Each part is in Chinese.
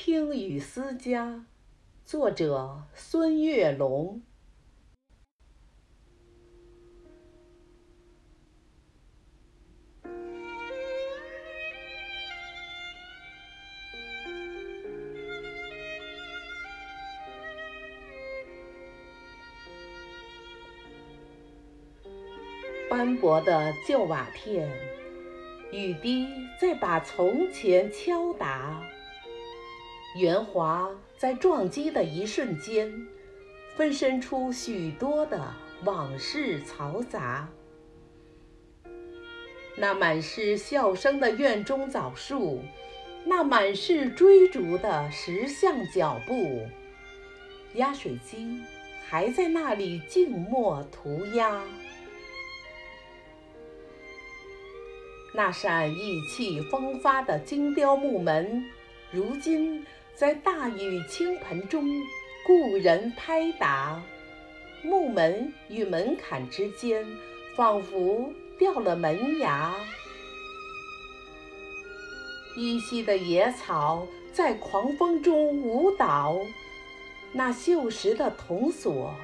听雨思家，作者孙月龙。斑驳的旧瓦片，雨滴在把从前敲打。圆滑在撞击的一瞬间，分身出许多的往事嘈杂。那满是笑声的院中枣树，那满是追逐的石像脚步，压水机还在那里静默涂鸦。那扇意气风发的精雕木门，如今。在大雨倾盆中，故人拍打木门与门槛之间，仿佛掉了门牙。依稀的野草在狂风中舞蹈，那锈蚀的铜锁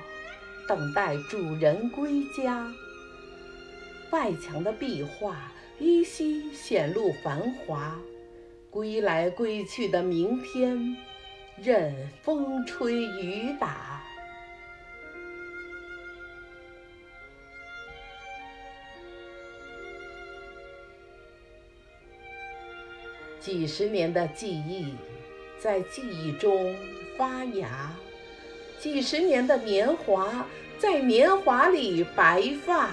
等待主人归家。外墙的壁画依稀显露繁华。归来归去的明天，任风吹雨打。几十年的记忆，在记忆中发芽；几十年的年华，在年华里白发。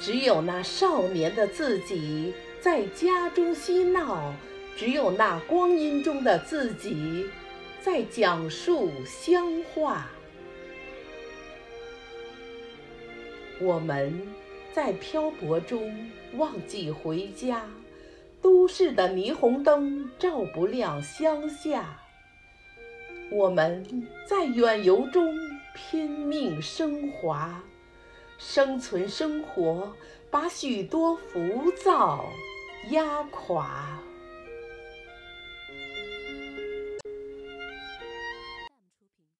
只有那少年的自己。在家中嬉闹，只有那光阴中的自己在讲述乡话。我们在漂泊中忘记回家，都市的霓虹灯照不亮乡下。我们在远游中拼命升华，生存生活把许多浮躁。压垮。